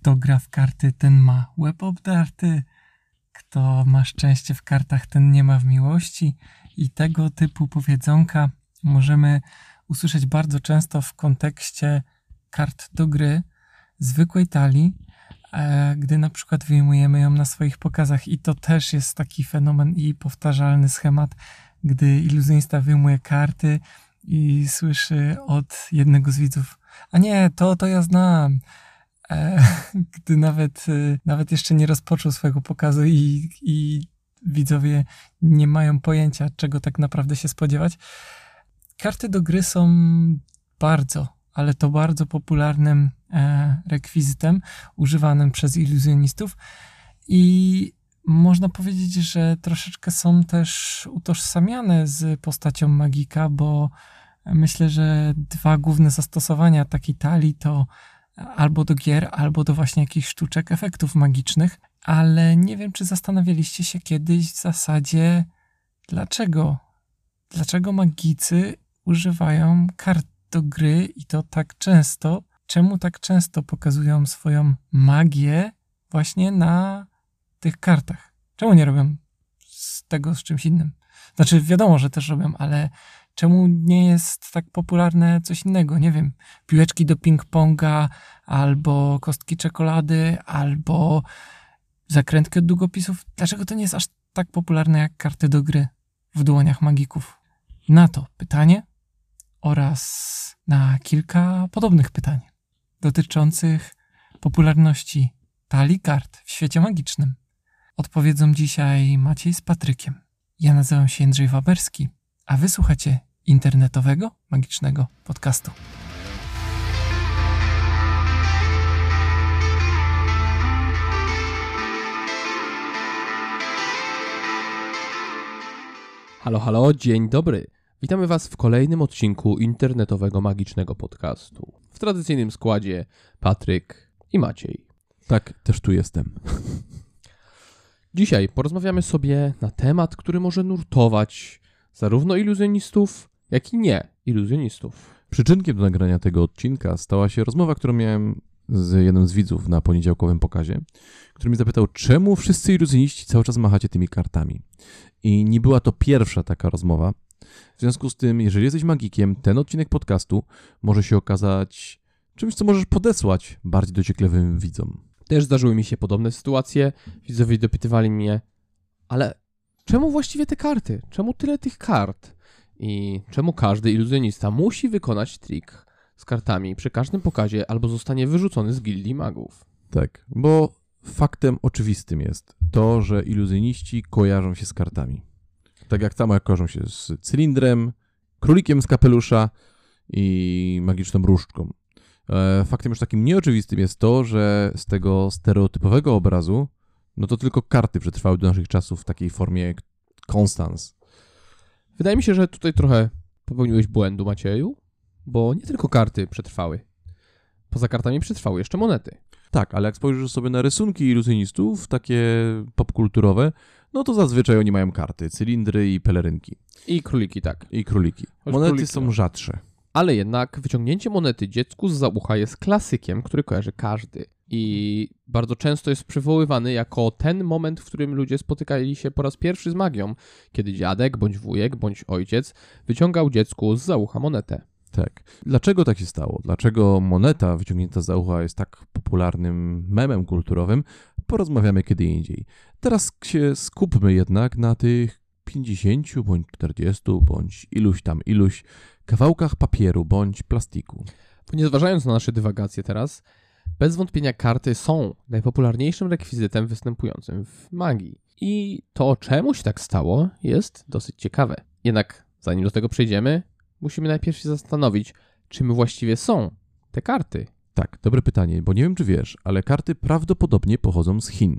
Kto gra w karty, ten ma łeb obdarty. Kto ma szczęście w kartach, ten nie ma w miłości. I tego typu powiedzonka możemy usłyszeć bardzo często w kontekście kart do gry, zwykłej talii, e, gdy na przykład wyjmujemy ją na swoich pokazach. I to też jest taki fenomen i powtarzalny schemat, gdy iluzjonista wyjmuje karty i słyszy od jednego z widzów: A nie, to, to ja znam. E, gdy nawet, e, nawet jeszcze nie rozpoczął swojego pokazu i, i widzowie nie mają pojęcia, czego tak naprawdę się spodziewać. Karty do gry są bardzo, ale to bardzo popularnym e, rekwizytem używanym przez iluzjonistów i można powiedzieć, że troszeczkę są też utożsamiane z postacią magika, bo myślę, że dwa główne zastosowania takiej talii to albo do gier, albo do właśnie jakichś sztuczek, efektów magicznych, ale nie wiem, czy zastanawialiście się kiedyś w zasadzie, dlaczego? Dlaczego magicy używają kart do gry i to tak często? Czemu tak często pokazują swoją magię właśnie na tych kartach? Czemu nie robią z tego z czymś innym? Znaczy, wiadomo, że też robią, ale czemu nie jest tak popularne coś innego? Nie wiem, piłeczki do ping-ponga, albo kostki czekolady, albo zakrętki od długopisów. Dlaczego to nie jest aż tak popularne jak karty do gry w dłoniach magików? Na to pytanie oraz na kilka podobnych pytań dotyczących popularności talii kart w świecie magicznym. Odpowiedzą dzisiaj Maciej z Patrykiem. Ja nazywam się Jędrzej Waberski, a wysłuchacie internetowego magicznego podcastu. Halo, halo, dzień dobry. Witamy Was w kolejnym odcinku internetowego magicznego podcastu. W tradycyjnym składzie Patryk i Maciej. Tak, też tu jestem. Dzisiaj porozmawiamy sobie na temat, który może nurtować zarówno iluzjonistów, jak i nie iluzjonistów. Przyczynkiem do nagrania tego odcinka stała się rozmowa, którą miałem z jednym z widzów na poniedziałkowym pokazie, który mi zapytał, czemu wszyscy iluzjoniści cały czas machacie tymi kartami. I nie była to pierwsza taka rozmowa. W związku z tym, jeżeli jesteś magikiem, ten odcinek podcastu może się okazać czymś, co możesz podesłać bardziej dociekliwym widzom. Też zdarzyły mi się podobne sytuacje. Widzowie dopytywali mnie, ale czemu właściwie te karty? Czemu tyle tych kart? I czemu każdy iluzjonista musi wykonać trik z kartami przy każdym pokazie albo zostanie wyrzucony z gildii magów? Tak, bo faktem oczywistym jest to, że iluzjoniści kojarzą się z kartami. Tak jak samo jak kojarzą się z cylindrem, królikiem z kapelusza i magiczną różdżką. E, faktem już takim nieoczywistym jest to, że z tego stereotypowego obrazu, no to tylko karty przetrwały do naszych czasów w takiej formie konstans. Wydaje mi się, że tutaj trochę popełniłeś błędu, Macieju, bo nie tylko karty przetrwały. Poza kartami przetrwały jeszcze monety. Tak, ale jak spojrzysz sobie na rysunki iluzjonistów, takie popkulturowe, no to zazwyczaj oni mają karty, cylindry i pelerynki. I króliki, tak. I króliki. Choć Monety króliki, są no. rzadsze. Ale jednak wyciągnięcie monety dziecku z za ucha jest klasykiem, który kojarzy każdy. I bardzo często jest przywoływany jako ten moment, w którym ludzie spotykali się po raz pierwszy z magią, kiedy dziadek, bądź wujek, bądź ojciec wyciągał dziecku z za ucha monetę. Tak. Dlaczego tak się stało? Dlaczego moneta wyciągnięta za ucha jest tak popularnym memem kulturowym? Porozmawiamy kiedy indziej. Teraz się skupmy jednak na tych 50 bądź 40 bądź iluś tam iluś kawałkach papieru bądź plastiku. Nie zważając na nasze dywagacje teraz, bez wątpienia karty są najpopularniejszym rekwizytem występującym w magii. I to, czemu się tak stało, jest dosyć ciekawe. Jednak zanim do tego przejdziemy, musimy najpierw się zastanowić, czym właściwie są te karty. Tak, dobre pytanie, bo nie wiem czy wiesz, ale karty prawdopodobnie pochodzą z Chin.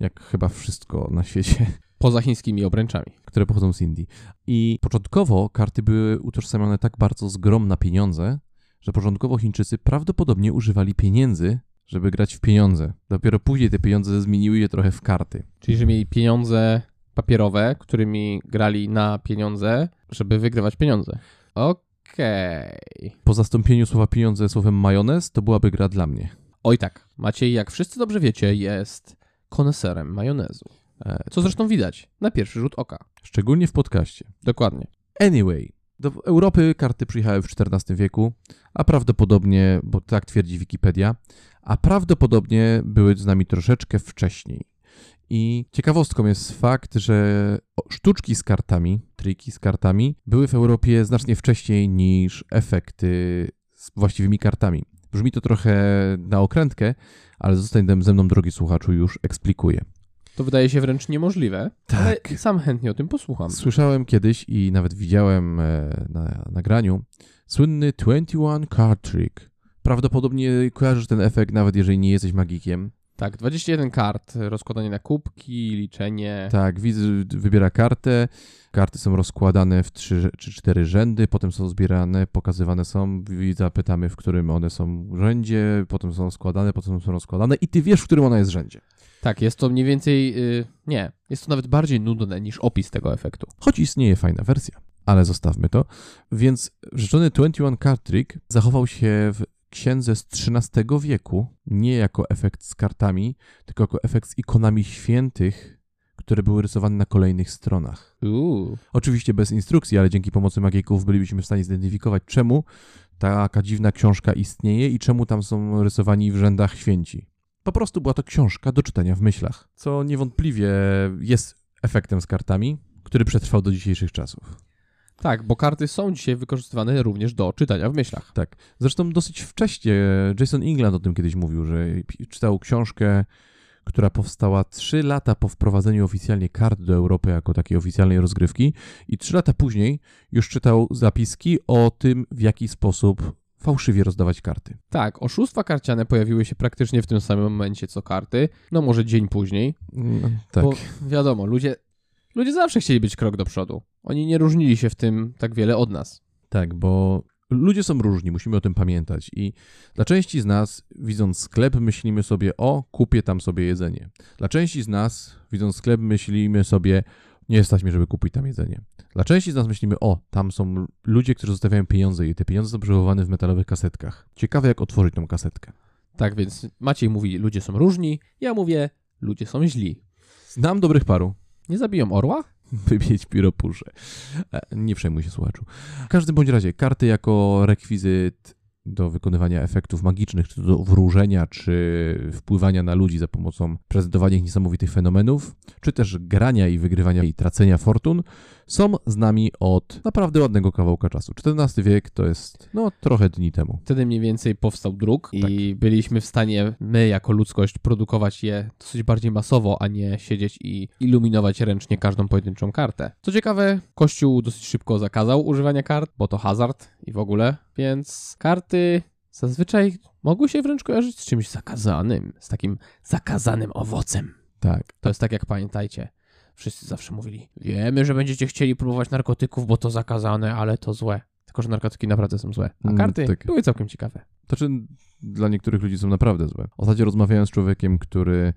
Jak chyba wszystko na świecie, Poza chińskimi obręczami. które pochodzą z Indii. I początkowo karty były utożsamiane tak bardzo z grom na pieniądze, że początkowo Chińczycy prawdopodobnie używali pieniędzy, żeby grać w pieniądze. Dopiero później te pieniądze zmieniły je trochę w karty. Czyli, że mieli pieniądze papierowe, którymi grali na pieniądze, żeby wygrywać pieniądze. Okej. Po zastąpieniu słowa pieniądze słowem majonez, to byłaby gra dla mnie. Oj tak, Maciej, jak wszyscy dobrze wiecie, jest koneserem majonezu. E, Co zresztą widać na pierwszy rzut oka. Szczególnie w podcaście. Dokładnie. Anyway, do Europy karty przyjechały w XIV wieku, a prawdopodobnie, bo tak twierdzi Wikipedia, a prawdopodobnie były z nami troszeczkę wcześniej. I ciekawostką jest fakt, że sztuczki z kartami, triki z kartami, były w Europie znacznie wcześniej niż efekty z właściwymi kartami. Brzmi to trochę na okrętkę, ale zostań ze mną, drogi słuchaczu, już eksplikuję. To wydaje się wręcz niemożliwe, Tak. ale sam chętnie o tym posłucham. Słyszałem kiedyś i nawet widziałem e, na nagraniu słynny 21 card trick. Prawdopodobnie kojarzysz ten efekt, nawet jeżeli nie jesteś magikiem. Tak, 21 kart, rozkładanie na kubki, liczenie. Tak, widz wybiera kartę, karty są rozkładane w 3 czy 4 rzędy, potem są zbierane, pokazywane są, widza pytamy, w którym one są rzędzie, potem są składane, potem są rozkładane i ty wiesz, w którym ona jest rzędzie. Tak, jest to mniej więcej. y, nie, jest to nawet bardziej nudne niż opis tego efektu. Choć istnieje fajna wersja, ale zostawmy to. Więc rzeczony 21 card trick zachował się w księdze z XIII wieku, nie jako efekt z kartami, tylko jako efekt z ikonami świętych, które były rysowane na kolejnych stronach. Uuu. Oczywiście bez instrukcji, ale dzięki pomocy magików bylibyśmy w stanie zidentyfikować, czemu taka dziwna książka istnieje i czemu tam są rysowani w rzędach święci. Po prostu była to książka do czytania w myślach, co niewątpliwie jest efektem z kartami, który przetrwał do dzisiejszych czasów. Tak, bo karty są dzisiaj wykorzystywane również do czytania w myślach. Tak. Zresztą dosyć wcześnie Jason England o tym kiedyś mówił, że czytał książkę, która powstała 3 lata po wprowadzeniu oficjalnie kart do Europy jako takiej oficjalnej rozgrywki i 3 lata później już czytał zapiski o tym, w jaki sposób fałszywie rozdawać karty. Tak, oszustwa karciane pojawiły się praktycznie w tym samym momencie co karty, no może dzień później. No, tak. Bo wiadomo, ludzie, ludzie zawsze chcieli być krok do przodu. Oni nie różnili się w tym tak wiele od nas. Tak, bo ludzie są różni, musimy o tym pamiętać. I dla części z nas, widząc sklep, myślimy sobie, o, kupię tam sobie jedzenie. Dla części z nas, widząc sklep, myślimy sobie, nie stać mnie, żeby kupić tam jedzenie. Dla części z nas myślimy, o, tam są ludzie, którzy zostawiają pieniądze i te pieniądze są przechowywane w metalowych kasetkach. Ciekawe, jak otworzyć tą kasetkę. Tak więc Maciej mówi, ludzie są różni, ja mówię, ludzie są źli. Znam dobrych paru. Nie zabiją orła? Wymieć pióropusze. E, Nie przejmuj się, słuchaczu. W każdym bądź razie, karty jako rekwizyt do wykonywania efektów magicznych, czy do wróżenia, czy wpływania na ludzi za pomocą prezentowania ich niesamowitych fenomenów, czy też grania i wygrywania i tracenia fortun, są z nami od naprawdę ładnego kawałka czasu. XIV wiek to jest, no, trochę dni temu. Wtedy mniej więcej powstał druk i byliśmy w stanie, my jako ludzkość, produkować je dosyć bardziej masowo, a nie siedzieć i iluminować ręcznie każdą pojedynczą kartę. Co ciekawe, Kościół dosyć szybko zakazał używania kart, bo to hazard i w ogóle, więc karty zazwyczaj mogły się wręcz kojarzyć z czymś zakazanym, z takim zakazanym owocem. Tak. To jest tak jak pamiętajcie. Wszyscy zawsze mówili, wiemy, że będziecie chcieli próbować narkotyków, bo to zakazane, ale to złe. Tylko, że narkotyki naprawdę są złe. A Mm, karty tak. były całkiem ciekawe. To czy dla niektórych ludzi są naprawdę złe. Ostatnio rozmawiałem z człowiekiem, który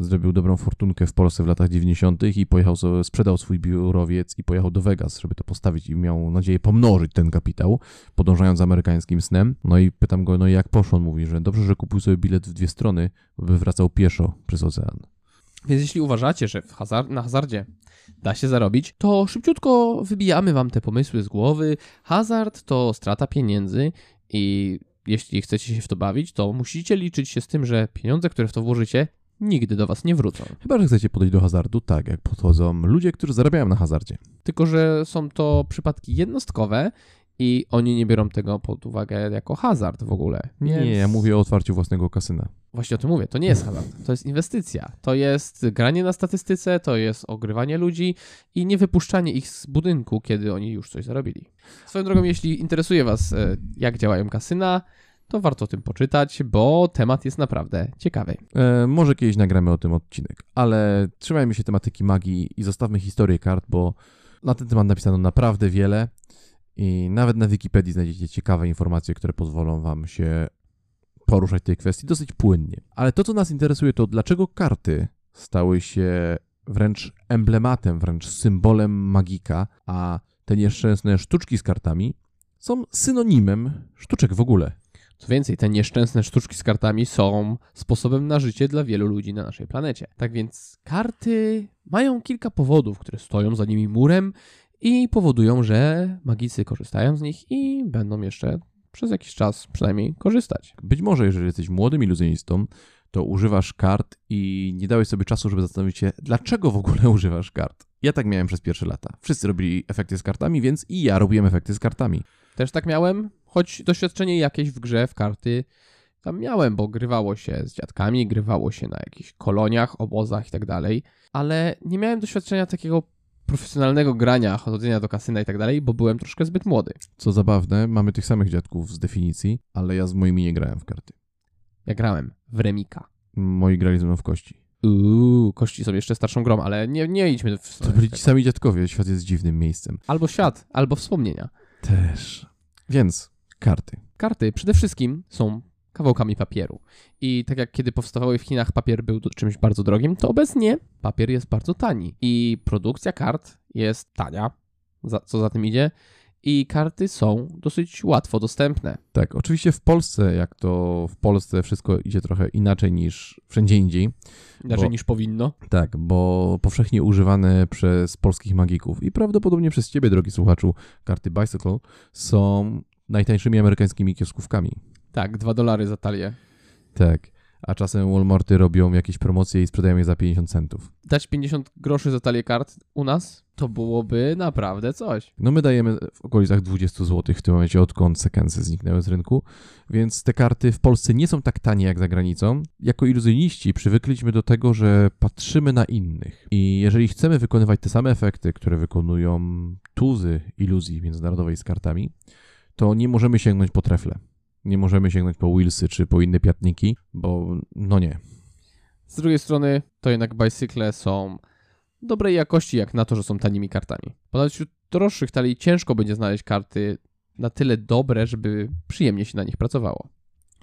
zrobił dobrą fortunkę w Polsce w latach 90. i pojechał sobie, sprzedał swój biurowiec i pojechał do Vegas, żeby to postawić i miał nadzieję pomnożyć ten kapitał, podążając za amerykańskim snem. No i pytam go, no jak poszło? On mówi, że dobrze, że kupił sobie bilet w dwie strony, by wracał pieszo przez ocean. Więc jeśli uważacie, że hazard, na hazardzie da się zarobić, to szybciutko wybijamy wam te pomysły z głowy. Hazard to strata pieniędzy i jeśli chcecie się w to bawić, to musicie liczyć się z tym, że pieniądze, które w to włożycie, nigdy do was nie wrócą. Chyba, że chcecie podejść do hazardu tak, jak podchodzą ludzie, którzy zarabiają na hazardzie. Tylko, że są to przypadki jednostkowe i oni nie biorą tego pod uwagę jako hazard w ogóle. Nie, Więc- ja mówię o otwarciu własnego kasyna. Właśnie o tym mówię. To nie jest hazard. To jest inwestycja. To jest granie na statystyce, to jest ogrywanie ludzi i nie wypuszczanie ich z budynku, kiedy oni już coś zarobili. Swoją drogą, jeśli interesuje Was, e, jak działają kasyna, to warto o tym poczytać, bo temat jest naprawdę ciekawy. E, może kiedyś nagramy o tym odcinek, ale trzymajmy się tematyki magii i zostawmy historię kart, bo na ten temat napisano naprawdę wiele i nawet na Wikipedii znajdziecie ciekawe informacje, które pozwolą wam się poruszać tej kwestii dosyć płynnie. Ale to, co nas interesuje, to dlaczego karty stały się wręcz emblematem, wręcz symbolem magika, a te nieszczęsne sztuczki z kartami są synonimem sztuczek w ogóle. Co więcej, te nieszczęsne sztuczki z kartami są sposobem na życie dla wielu ludzi na naszej planecie. Tak więc karty mają kilka powodów, które stoją za nimi murem i powodują, że magicy korzystają z nich i będą jeszcze przez jakiś czas przynajmniej korzystać. Być może, jeżeli jesteś młodym iluzjonistą, to używasz kart i nie dałeś sobie czasu, żeby zastanowić się, dlaczego w ogóle używasz kart. Ja tak miałem przez pierwsze lata. Wszyscy robili efekty z kartami, więc i ja robiłem efekty z kartami. Też tak miałem, choć doświadczenie jakieś w grze w karty tam miałem, bo grywało się z dziadkami, grywało się na jakichś koloniach, obozach i tak dalej, ale nie miałem doświadczenia takiego profesjonalnego grania, chodzenia do kasyna i tak dalej, bo byłem troszkę zbyt młody. Co zabawne, mamy tych samych dziadków z definicji, ale ja z moimi nie grałem w karty. Ja grałem w Remika. Moi grali ze mną w kości. Uuu, kości są jeszcze starszą grą, ale nie, nie idźmy w To byli ci sami dziadkowie, świat jest dziwnym miejscem. Albo świat, albo wspomnienia. Też. Więc, karty. Karty przede wszystkim są kawałkami papieru. I tak jak kiedy powstawały w Chinach papier był czymś bardzo drogim, to obecnie papier jest bardzo tani. I produkcja kart jest tania, za, co za tym idzie. I karty są dosyć łatwo dostępne. Tak, oczywiście w Polsce, jak to w Polsce wszystko idzie trochę inaczej niż wszędzie indziej. Inaczej Bo- niż powinno. Tak, bo powszechnie używane przez polskich magików i prawdopodobnie przez ciebie, drogi słuchaczu, karty Bicycle są najtańszymi amerykańskimi kioskówkami. Tak, dwa dolary za talię. Tak. A czasem Walmarty robią jakieś promocje i sprzedają je za 50 centów. Dać 50 groszy za talię kart u nas, to byłoby naprawdę coś. No my dajemy w okolicach 20 zł w tym momencie, odkąd sekensy zniknęły z rynku, więc te karty w Polsce nie są tak tanie jak za granicą. Jako iluzjoniści przywykliśmy do tego, że patrzymy na innych i jeżeli chcemy wykonywać te same efekty, które wykonują tuzy iluzji międzynarodowej z kartami, to nie możemy sięgnąć po trefle. Nie możemy sięgnąć po Willsy czy po inne piatniki, bo no nie. Z drugiej strony, to jednak bicykle są dobrej jakości, jak na to, że są tanimi kartami. Ponad wśród droższych talii ciężko będzie znaleźć karty na tyle dobre, żeby przyjemnie się na nich pracowało.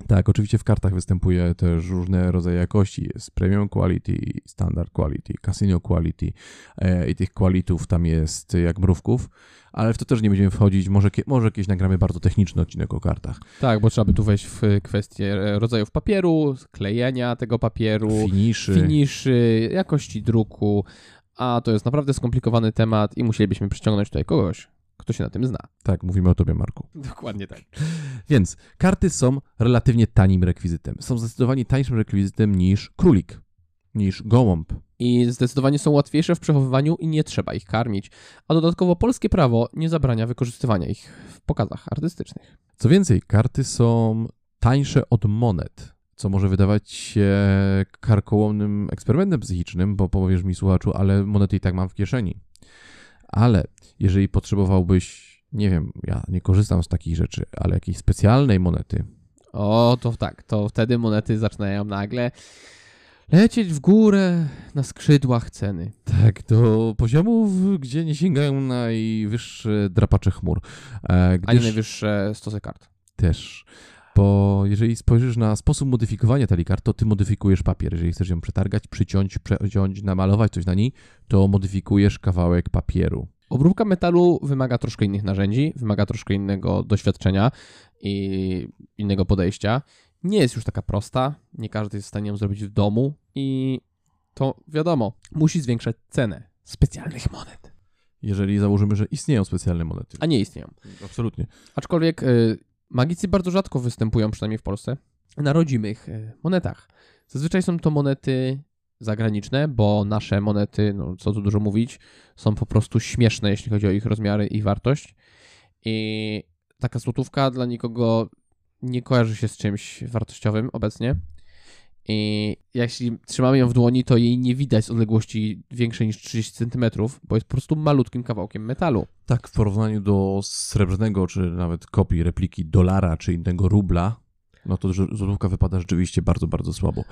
Tak, oczywiście w kartach występuje też różne rodzaje jakości. Jest premium quality, standard quality, casino quality e, i tych qualitów tam jest jak mrówków, ale w to też nie będziemy wchodzić. Może, może kiedyś nagramy bardzo techniczny odcinek o kartach. Tak, bo trzeba by tu wejść w kwestię e, rodzajów papieru, klejenia tego papieru, Finiszy. finiszy, jakości druku, a to jest naprawdę skomplikowany temat i musielibyśmy przyciągnąć tutaj kogoś, kto się na tym zna. Tak, mówimy o tobie, Marku. Dokładnie tak. Więc karty są relatywnie tanim rekwizytem. Są zdecydowanie tańszym rekwizytem niż królik, niż gołąb. I zdecydowanie są łatwiejsze w przechowywaniu i nie trzeba ich karmić. A dodatkowo polskie prawo nie zabrania wykorzystywania ich w pokazach artystycznych. Co więcej, karty są tańsze od monet, co może wydawać się karkołomnym eksperymentem psychicznym, bo powiesz mi, słuchaczu, ale monety i tak mam w kieszeni. Ale jeżeli potrzebowałbyś, nie wiem, ja nie korzystam z takich rzeczy, ale jakiejś specjalnej monety, O, to tak, to wtedy monety zaczynają nagle lecieć w górę na skrzydłach ceny. tak, do poziomów, gdzie nie sięgają najwyższe drapacze chmur. E, gdyż najwyższe stosy kart. też. Bo jeżeli spojrzysz na sposób modyfikowania talii kart, to ty modyfikujesz papier. Jeżeli chcesz ją przetargać, przyciąć, przeciąć, namalować coś na niej, to modyfikujesz kawałek papieru. Obróbka metalu wymaga troszkę innych narzędzi, wymaga troszkę innego doświadczenia i innego podejścia. Nie jest już taka prosta, nie każdy jest w stanie ją zrobić w domu i to wiadomo, musi zwiększać cenę specjalnych monet, Jeżeli założymy, że istnieją specjalne monety. a nie istnieją. Absolutnie. Aczkolwiek y, magicy bardzo rzadko występują, przynajmniej w Polsce, na rodzimych y, monetach. Zazwyczaj są to monety zagraniczne, bo nasze monety, no co tu dużo mówić, są po prostu śmieszne, jeśli chodzi o ich rozmiary i wartość. I taka złotówka dla nikogo nie kojarzy się z czymś wartościowym obecnie. I jeśli trzymamy ją w dłoni, to jej nie widać z odległości większej niż 30 cm, bo jest po prostu malutkim kawałkiem metalu. Tak, w porównaniu do srebrnego, czy nawet kopii, repliki dolara, czy innego rubla, no to złotówka wypada rzeczywiście bardzo, bardzo słabo.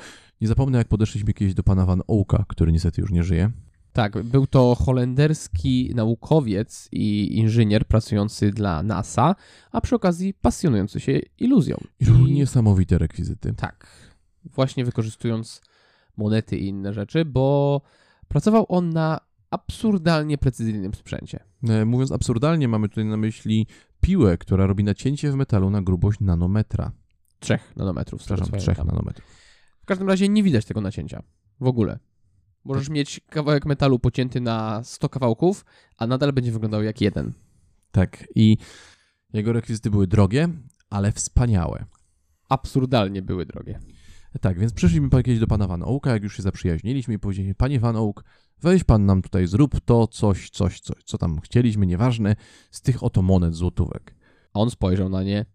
Nie zapomnę, jak podeszliśmy kiedyś do pana Van Oaka, który niestety już nie żyje. Tak, był to holenderski naukowiec i inżynier pracujący dla NASA, a przy okazji pasjonujący się iluzją. I niesamowite rekwizyty. Tak, właśnie wykorzystując monety i inne rzeczy, bo pracował on na absurdalnie precyzyjnym sprzęcie. E, Mówiąc absurdalnie, mamy tutaj na myśli piłę, która robi nacięcie w metalu na grubość nanometra. 3 nanometrów. Przepraszam, co ja 3 pamiętam. nanometrów. W każdym razie nie widać tego nacięcia. W ogóle. Możesz mieć kawałek metalu pocięty na 100 kawałków, a nadal będzie wyglądał jak jeden. Tak, i jego rekwizyty były drogie, ale wspaniałe. Absurdalnie były drogie. Tak, więc przyszliśmy kiedyś do pana Van Oaka, jak już się zaprzyjaźniliśmy i powiedzieliśmy, panie Van Oak, weź pan nam tutaj, zrób to, coś, coś, coś, co tam chcieliśmy, nieważne, z tych oto monet złotówek. A on spojrzał na nie.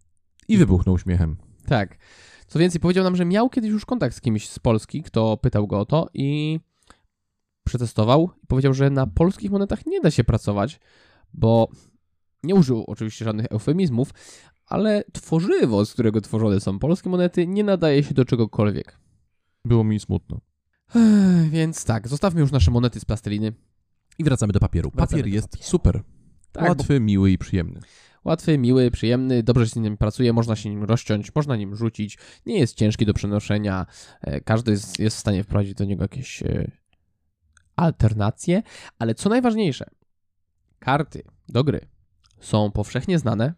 I wybuchnął śmiechem. Tak. Co więcej, powiedział nam, że miał kiedyś już kontakt z kimś z Polski, kto pytał go o to i przetestował i powiedział, że na polskich monetach nie da się pracować, bo nie użył oczywiście żadnych eufemizmów, ale tworzywo, z którego tworzone są polskie monety, nie nadaje się do czegokolwiek. Było mi smutno. Ech, Więc tak, zostawmy już nasze monety z plasteliny. I wracamy do papieru. Wracamy Papier do jest papieru. super. Tak, Łatwy, miły i przyjemny. Łatwy, miły, przyjemny, dobrze się z nim pracuje, można się nim rozciąć, można nim rzucić, nie jest ciężki do przenoszenia, e, każdy jest, jest w stanie wprowadzić do niego jakieś e, alternacje, ale co najważniejsze, karty do gry są powszechnie znane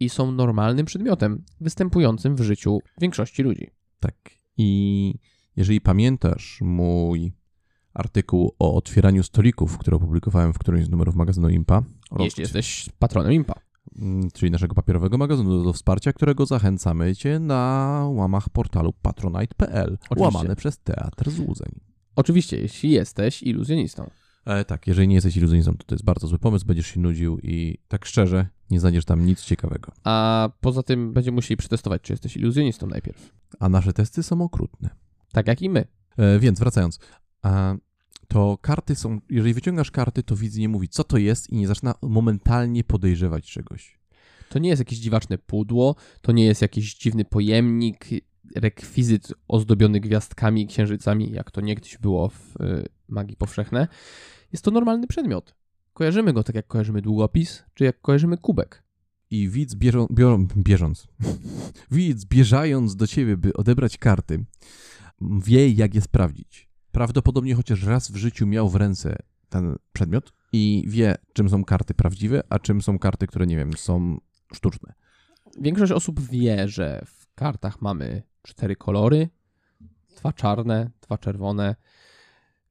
i są normalnym przedmiotem występującym w życiu większości ludzi. Tak. I jeżeli pamiętasz mój artykuł o otwieraniu stolików, który opublikowałem w którymś z numerów magazynu Impa, Jeśli jesteś patronem Impa. Mm, czyli naszego papierowego magazynu do wsparcia, którego zachęcamy Cię na łamach portalu patronite.pl, łamane przez Teatr Złudzeń. Oczywiście, jeśli jesteś iluzjonistą. E, tak, jeżeli nie jesteś iluzjonistą, to to jest bardzo zły pomysł, będziesz się nudził i tak szczerze, nie znajdziesz tam nic ciekawego. A poza tym będziemy musieli przetestować, czy jesteś iluzjonistą najpierw. A nasze testy są okrutne. Tak jak i my. E, więc wracając, a, to karty są, jeżeli wyciągasz karty, to widz nie mówi, co to jest i nie zaczyna momentalnie podejrzewać czegoś. To nie jest jakieś dziwaczne pudło, to nie jest jakiś dziwny pojemnik, rekwizyt ozdobiony gwiazdkami i księżycami, jak to niegdyś było w y, magii powszechnej. Jest to normalny przedmiot. Kojarzymy go tak jak kojarzymy długopis, czy jak kojarzymy kubek. I widz bierą, biorą, bieżąc, widz bieżając do ciebie, by odebrać karty, wie jak je sprawdzić. Prawdopodobnie chociaż raz w życiu miał w ręce ten przedmiot i wie, czym są karty prawdziwe, a czym są karty, które, nie wiem, są sztuczne. Większość osób wie, że w kartach mamy cztery kolory, dwa czarne, dwa czerwone.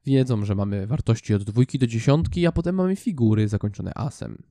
Wiedzą, że mamy wartości od dwójki do dziesiątki, a potem mamy figury zakończone asem.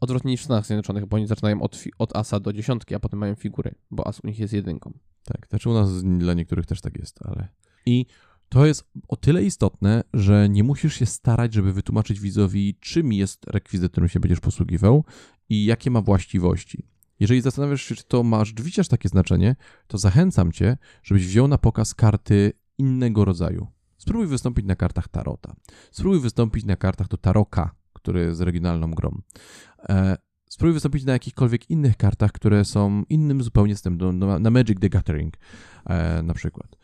Odwrotnie niż w Stanach Zjednoczonych, bo oni zaczynają od, od asa do dziesiątki, a potem mają figury, bo as u nich jest jedynką. Tak, znaczy u nas dla niektórych też tak jest, ale... I to jest o tyle istotne, że nie musisz się starać, żeby wytłumaczyć widzowi, czym jest rekwizyt, którym się będziesz posługiwał i jakie ma właściwości. Jeżeli zastanawiasz się, czy to ma rzeczywiście aż takie znaczenie, to zachęcam cię, żebyś wziął na pokaz karty innego rodzaju. Spróbuj wystąpić na kartach Tarota. Spróbuj wystąpić na kartach do Taroka, który jest regionalną grą. E, spróbuj wystąpić na jakichkolwiek innych kartach, które są innym zupełnie systemem, na, na Magic the Gathering e, na przykład.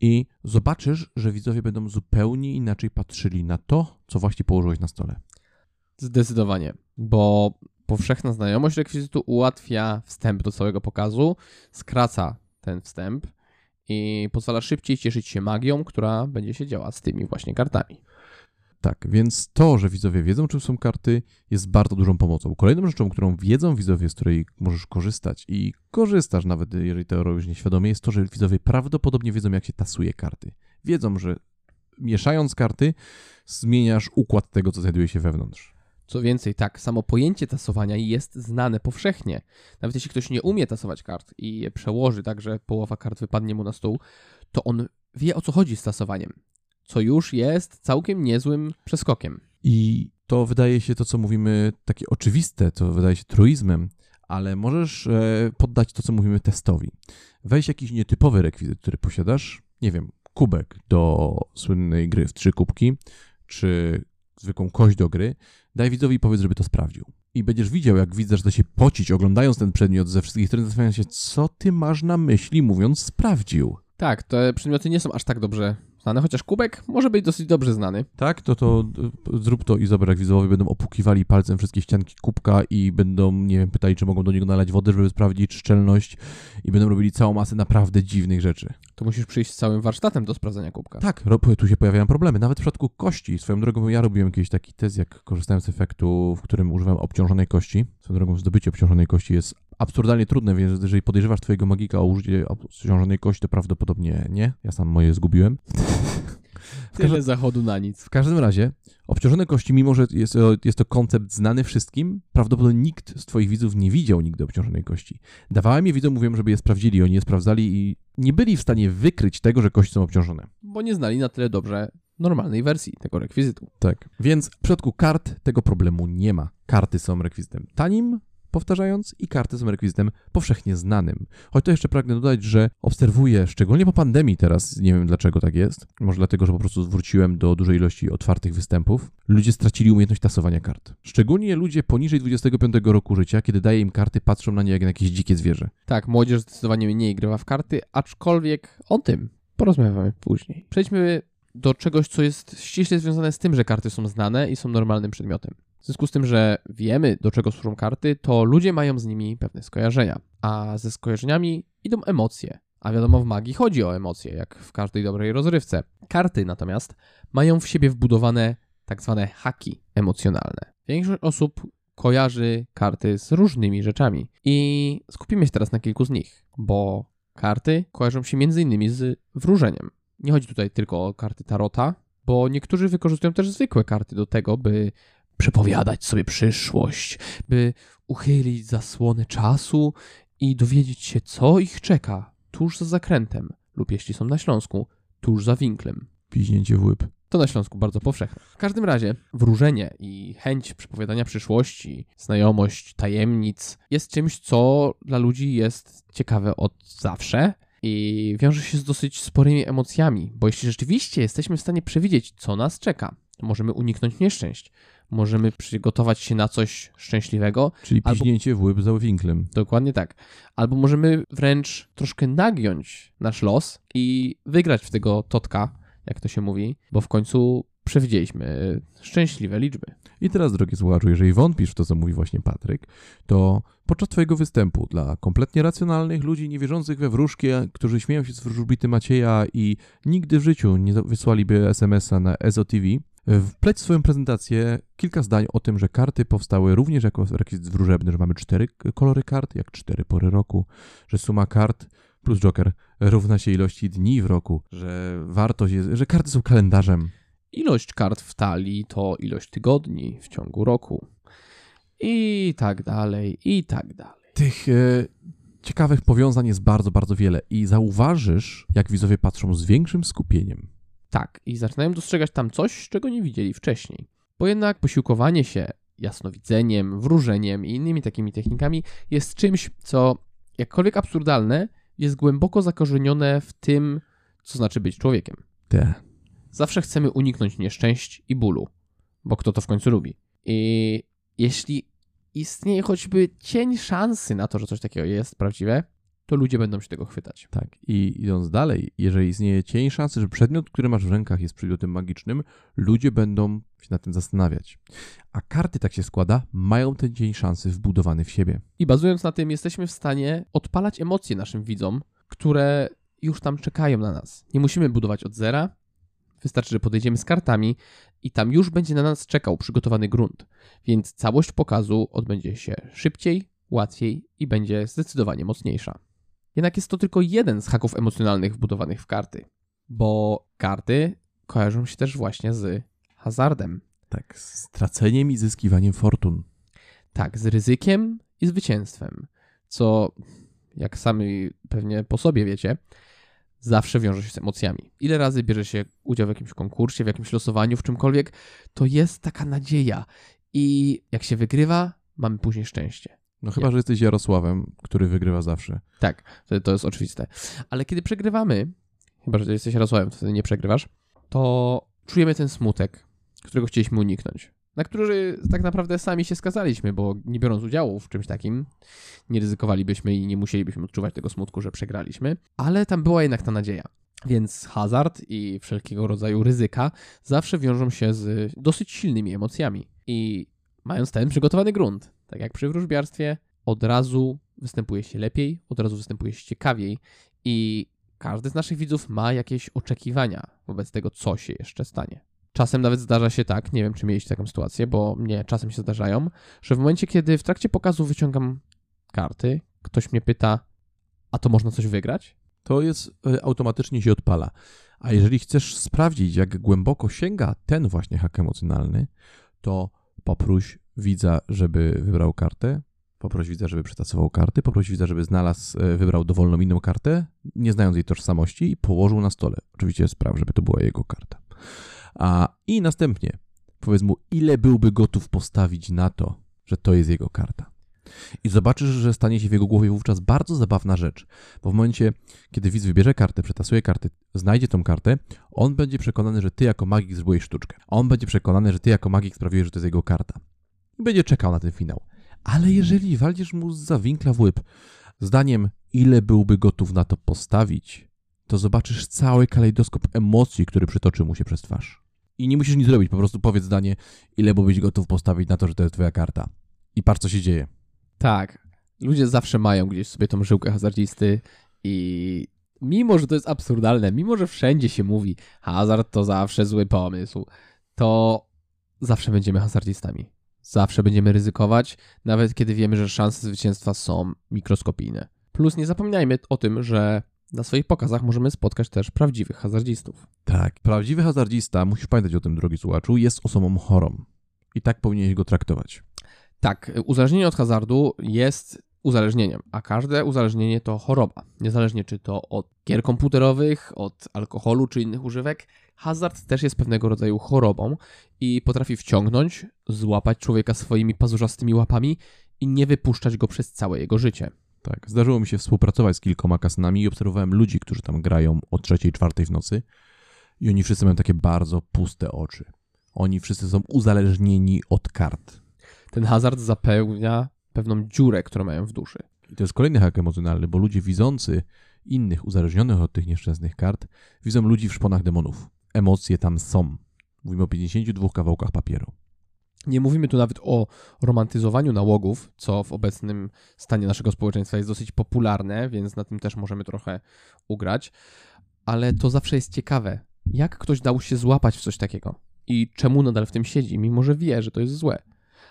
I zobaczysz, że widzowie będą zupełnie inaczej patrzyli na to, co właśnie położyłeś na stole. Zdecydowanie, bo powszechna znajomość rekwizytu ułatwia wstęp do całego pokazu, skraca ten wstęp i pozwala szybciej cieszyć się magią, która będzie się działa z tymi właśnie kartami. Tak, więc to, że widzowie wiedzą, czym są karty, jest bardzo dużą pomocą. Kolejną rzeczą, którą wiedzą widzowie, z której możesz korzystać i korzystasz nawet, jeżeli to robisz nieświadomie, jest to, że widzowie prawdopodobnie wiedzą, jak się tasuje karty. Wiedzą, że mieszając karty, zmieniasz układ tego, co znajduje się wewnątrz. Co więcej, tak, samo pojęcie tasowania jest znane powszechnie. Nawet jeśli ktoś nie umie tasować kart i je przełoży tak, że połowa kart wypadnie mu na stół, to on wie o co chodzi z tasowaniem. Co już jest całkiem niezłym przeskokiem. I to wydaje się to, co mówimy, takie oczywiste, to wydaje się truizmem, ale możesz e, poddać to, co mówimy, testowi. Weź jakiś nietypowy rekwizyt, który posiadasz, nie wiem, kubek do słynnej gry w trzy kubki, czy zwykłą kość do gry, daj widzowi i powiedz, żeby to sprawdził. I będziesz widział, jak widz zaczyna się pocić, oglądając ten przedmiot ze wszystkich stron, zastanawiając się, co ty masz na myśli, mówiąc sprawdził. Tak, te przedmioty nie są aż tak dobrze znane, chociaż kubek może być dosyć dobrze znany. Tak, to to zrób to i zobacz, jak widzowie będą opukiwali palcem wszystkie ścianki kubka i będą, nie wiem, pytali, czy mogą do niego nalać wodę, żeby sprawdzić szczelność i będą robili całą masę naprawdę dziwnych rzeczy. To musisz przyjść z całym warsztatem do sprawdzenia kubka. Tak, tu się pojawiają problemy, nawet w przypadku kości. Swoją drogą, ja robiłem kiedyś taki test, jak korzystałem z efektu, w którym używałem obciążonej kości. Swoją drogą, zdobycie obciążonej kości jest absurdalnie trudne, więc jeżeli podejrzewasz twojego magika o użycie obciążonej kości, to prawdopodobnie nie. Ja sam moje zgubiłem. Tyle zachodu na nic. W każdym razie, obciążone kości, mimo że jest, jest to koncept znany wszystkim, prawdopodobnie nikt z twoich widzów nie widział nigdy obciążonej kości. Dawałem je widzom, mówiłem, żeby je sprawdzili, oni je sprawdzali i nie byli w stanie wykryć tego, że kości są obciążone. Bo nie znali na tyle dobrze normalnej wersji tego rekwizytu. Tak. Więc w przypadku kart tego problemu nie ma. Karty są rekwizytem tanim, powtarzając, i karty są rekwizytem powszechnie znanym. Choć to jeszcze pragnę dodać, że obserwuję, szczególnie po pandemii teraz, nie wiem dlaczego tak jest, może dlatego, że po prostu zwróciłem do dużej ilości otwartych występów, ludzie stracili umiejętność tasowania kart. Szczególnie ludzie poniżej 25 roku życia, kiedy daje im karty, patrzą na nie jak na jakieś dzikie zwierzę. Tak, młodzież zdecydowanie mniej grywa w karty, aczkolwiek o tym porozmawiamy później. Przejdźmy do czegoś, co jest ściśle związane z tym, że karty są znane i są normalnym przedmiotem. W związku z tym, że wiemy, do czego służą karty, to ludzie mają z nimi pewne skojarzenia, a ze skojarzeniami idą emocje. A wiadomo, w magii chodzi o emocje, jak w każdej dobrej rozrywce. Karty natomiast mają w siebie wbudowane tak zwane haki emocjonalne. Większość osób kojarzy karty z różnymi rzeczami i skupimy się teraz na kilku z nich, bo karty kojarzą się m.in. z wróżeniem. Nie chodzi tutaj tylko o karty tarota, bo niektórzy wykorzystują też zwykłe karty do tego, by przepowiadać sobie przyszłość, by uchylić zasłonę czasu i dowiedzieć się, co ich czeka tuż za zakrętem, lub jeśli są na Śląsku, tuż za winklem. Piźnięcie w łyb. To na Śląsku bardzo powszechne. W każdym razie wróżenie i chęć przepowiadania przyszłości, znajomość tajemnic jest czymś, co dla ludzi jest ciekawe od zawsze i wiąże się z dosyć sporymi emocjami, bo jeśli rzeczywiście jesteśmy w stanie przewidzieć, co nas czeka, to możemy uniknąć nieszczęść. Możemy przygotować się na coś szczęśliwego. Czyli Albo- piźnięcie w łyb za winklem. Dokładnie tak. Albo możemy wręcz troszkę nagiąć nasz los i wygrać w tego totka, jak to się mówi, bo w końcu przewidzieliśmy szczęśliwe liczby. I teraz, drogi słuchaczu, jeżeli wątpisz w to, co mówi właśnie Patryk, to podczas twojego występu dla kompletnie racjonalnych ludzi niewierzących we wróżki, którzy śmieją się z wróżbity Macieja i nigdy w życiu nie wysłaliby SMS-a na EZO TV, wpleć w swoją prezentację kilka zdań o tym, że karty powstały również jako rekwizyt wróżebny, że mamy cztery kolory kart, jak cztery pory roku, że suma kart plus Joker równa się ilości dni w roku, że wartość jest, że karty są kalendarzem. Ilość kart w talii to ilość tygodni w ciągu roku. I tak dalej, i tak dalej. Tych e, ciekawych powiązań jest bardzo, bardzo wiele i zauważysz, jak widzowie patrzą z większym skupieniem. Tak, i zaczynają dostrzegać tam coś, czego nie widzieli wcześniej. Bo jednak posiłkowanie się jasnowidzeniem, wróżeniem i innymi takimi technikami jest czymś, co jakkolwiek absurdalne, jest głęboko zakorzenione w tym, co znaczy być człowiekiem. Te. Zawsze chcemy uniknąć nieszczęść i bólu, bo kto to w końcu lubi. I jeśli istnieje choćby cień szansy na to, że coś takiego jest prawdziwe, to ludzie będą się tego chwytać. Tak. I idąc dalej, jeżeli istnieje cień szansy, że przedmiot, który masz w rękach jest przedmiotem magicznym, ludzie będą się nad tym zastanawiać. A karty, tak się składa, mają ten cień szansy wbudowany w siebie. I bazując na tym, jesteśmy w stanie odpalać emocje naszym widzom, które już tam czekają na nas. Nie musimy budować od zera. Wystarczy, że podejdziemy z kartami i tam już będzie na nas czekał przygotowany grunt. Więc całość pokazu odbędzie się szybciej, łatwiej i będzie zdecydowanie mocniejsza. Jednak jest to tylko jeden z haków emocjonalnych wbudowanych w karty, bo karty kojarzą się też właśnie z hazardem. Tak, z straceniem i zyskiwaniem fortun. Tak, z ryzykiem i zwycięstwem, co, jak sami pewnie po sobie wiecie, zawsze wiąże się z emocjami. Ile razy bierze się udział w jakimś konkursie, w jakimś losowaniu, w czymkolwiek, to jest taka nadzieja. I jak się wygrywa, mamy później szczęście. No chyba, że jesteś Jarosławem, który wygrywa zawsze. Tak, to, to jest oczywiste. Ale kiedy przegrywamy, chyba że jesteś Jarosławem, to wtedy nie przegrywasz, to czujemy ten smutek, którego chcieliśmy uniknąć. Na który tak naprawdę sami się skazaliśmy, bo nie biorąc udziału w czymś takim, nie ryzykowalibyśmy i nie musielibyśmy odczuwać tego smutku, że przegraliśmy, ale tam była jednak ta nadzieja. Więc hazard i wszelkiego rodzaju ryzyka zawsze wiążą się z dosyć silnymi emocjami. I mając ten przygotowany grunt, tak jak przy wróżbiarstwie, od razu występuje się lepiej, od razu występuje się ciekawiej i każdy z naszych widzów ma jakieś oczekiwania wobec tego, co się jeszcze stanie. Czasem nawet zdarza się tak, nie wiem czy mieliście taką sytuację, bo mnie czasem się zdarzają, że w momencie, kiedy w trakcie pokazu wyciągam karty, ktoś mnie pyta, a to można coś wygrać? To jest e, automatycznie się odpala. A jeżeli chcesz sprawdzić, jak głęboko sięga ten właśnie hak emocjonalny, to poproś widza, żeby wybrał kartę, poproś widza, żeby przetasował karty, poproś widza, żeby znalazł, e, wybrał dowolną inną kartę, nie znając jej tożsamości i położył na stole. Oczywiście spraw, żeby to była jego karta. A i następnie powiedz mu, ile byłby gotów postawić na to, że to jest jego karta. I zobaczysz, że stanie się w jego głowie wówczas bardzo zabawna rzecz, bo w momencie, kiedy widz wybierze kartę, przetasuje kartę, znajdzie tą kartę, on będzie przekonany, że ty jako magik zrobiłeś sztuczkę. On będzie przekonany, że ty jako magik sprawiłeś, że to jest jego karta. I będzie czekał na ten finał. Ale jeżeli waldzisz mu za winkla w łyb, zdaniem, ile byłby gotów na to postawić, to zobaczysz cały kalejdoskop emocji, który przytoczy mu się przez twarz. I nie musisz nic zrobić, po prostu powiedz zdanie, ile byłbyś gotów postawić na to, że to jest twoja karta. I patrz, co się dzieje. Tak. Ludzie zawsze mają gdzieś sobie tą żyłkę hazardzisty i mimo, że to jest absurdalne, mimo, że wszędzie się mówi hazard to zawsze zły pomysł, to zawsze będziemy hazardzistami. Zawsze będziemy ryzykować, nawet kiedy wiemy, że szanse zwycięstwa są mikroskopijne. Plus nie zapominajmy o tym, że na swoich pokazach możemy spotkać też prawdziwych hazardzistów. Tak. Prawdziwy hazardzista, musisz pamiętać o tym, drogi słuchaczu, jest osobą chorą. I tak powinieneś go traktować. Tak, uzależnienie od hazardu jest uzależnieniem, a każde uzależnienie to choroba. Niezależnie czy to od gier komputerowych, od alkoholu czy innych używek, hazard też jest pewnego rodzaju chorobą i potrafi wciągnąć, złapać człowieka swoimi pazurzastymi łapami i nie wypuszczać go przez całe jego życie. Tak. Zdarzyło mi się współpracować z kilkoma kasynami i obserwowałem ludzi, którzy tam grają o trzeciej, czwartej w nocy i oni wszyscy mają takie bardzo puste oczy. Oni wszyscy są uzależnieni od kart. Ten hazard zapełnia pewną dziurę, którą mają w duszy. I to jest kolejny hak emocjonalny, bo ludzie widzący innych uzależnionych od tych nieszczęsnych kart widzą ludzi w szponach demonów. Emocje tam są. Mówimy o 52 kawałkach papieru. Nie mówimy tu nawet o romantyzowaniu nałogów, co w obecnym stanie naszego społeczeństwa jest dosyć popularne, więc na tym też możemy trochę ugrać. Ale to zawsze jest ciekawe, jak ktoś dał się złapać w coś takiego i czemu nadal w tym siedzi, mimo że wie, że to jest złe.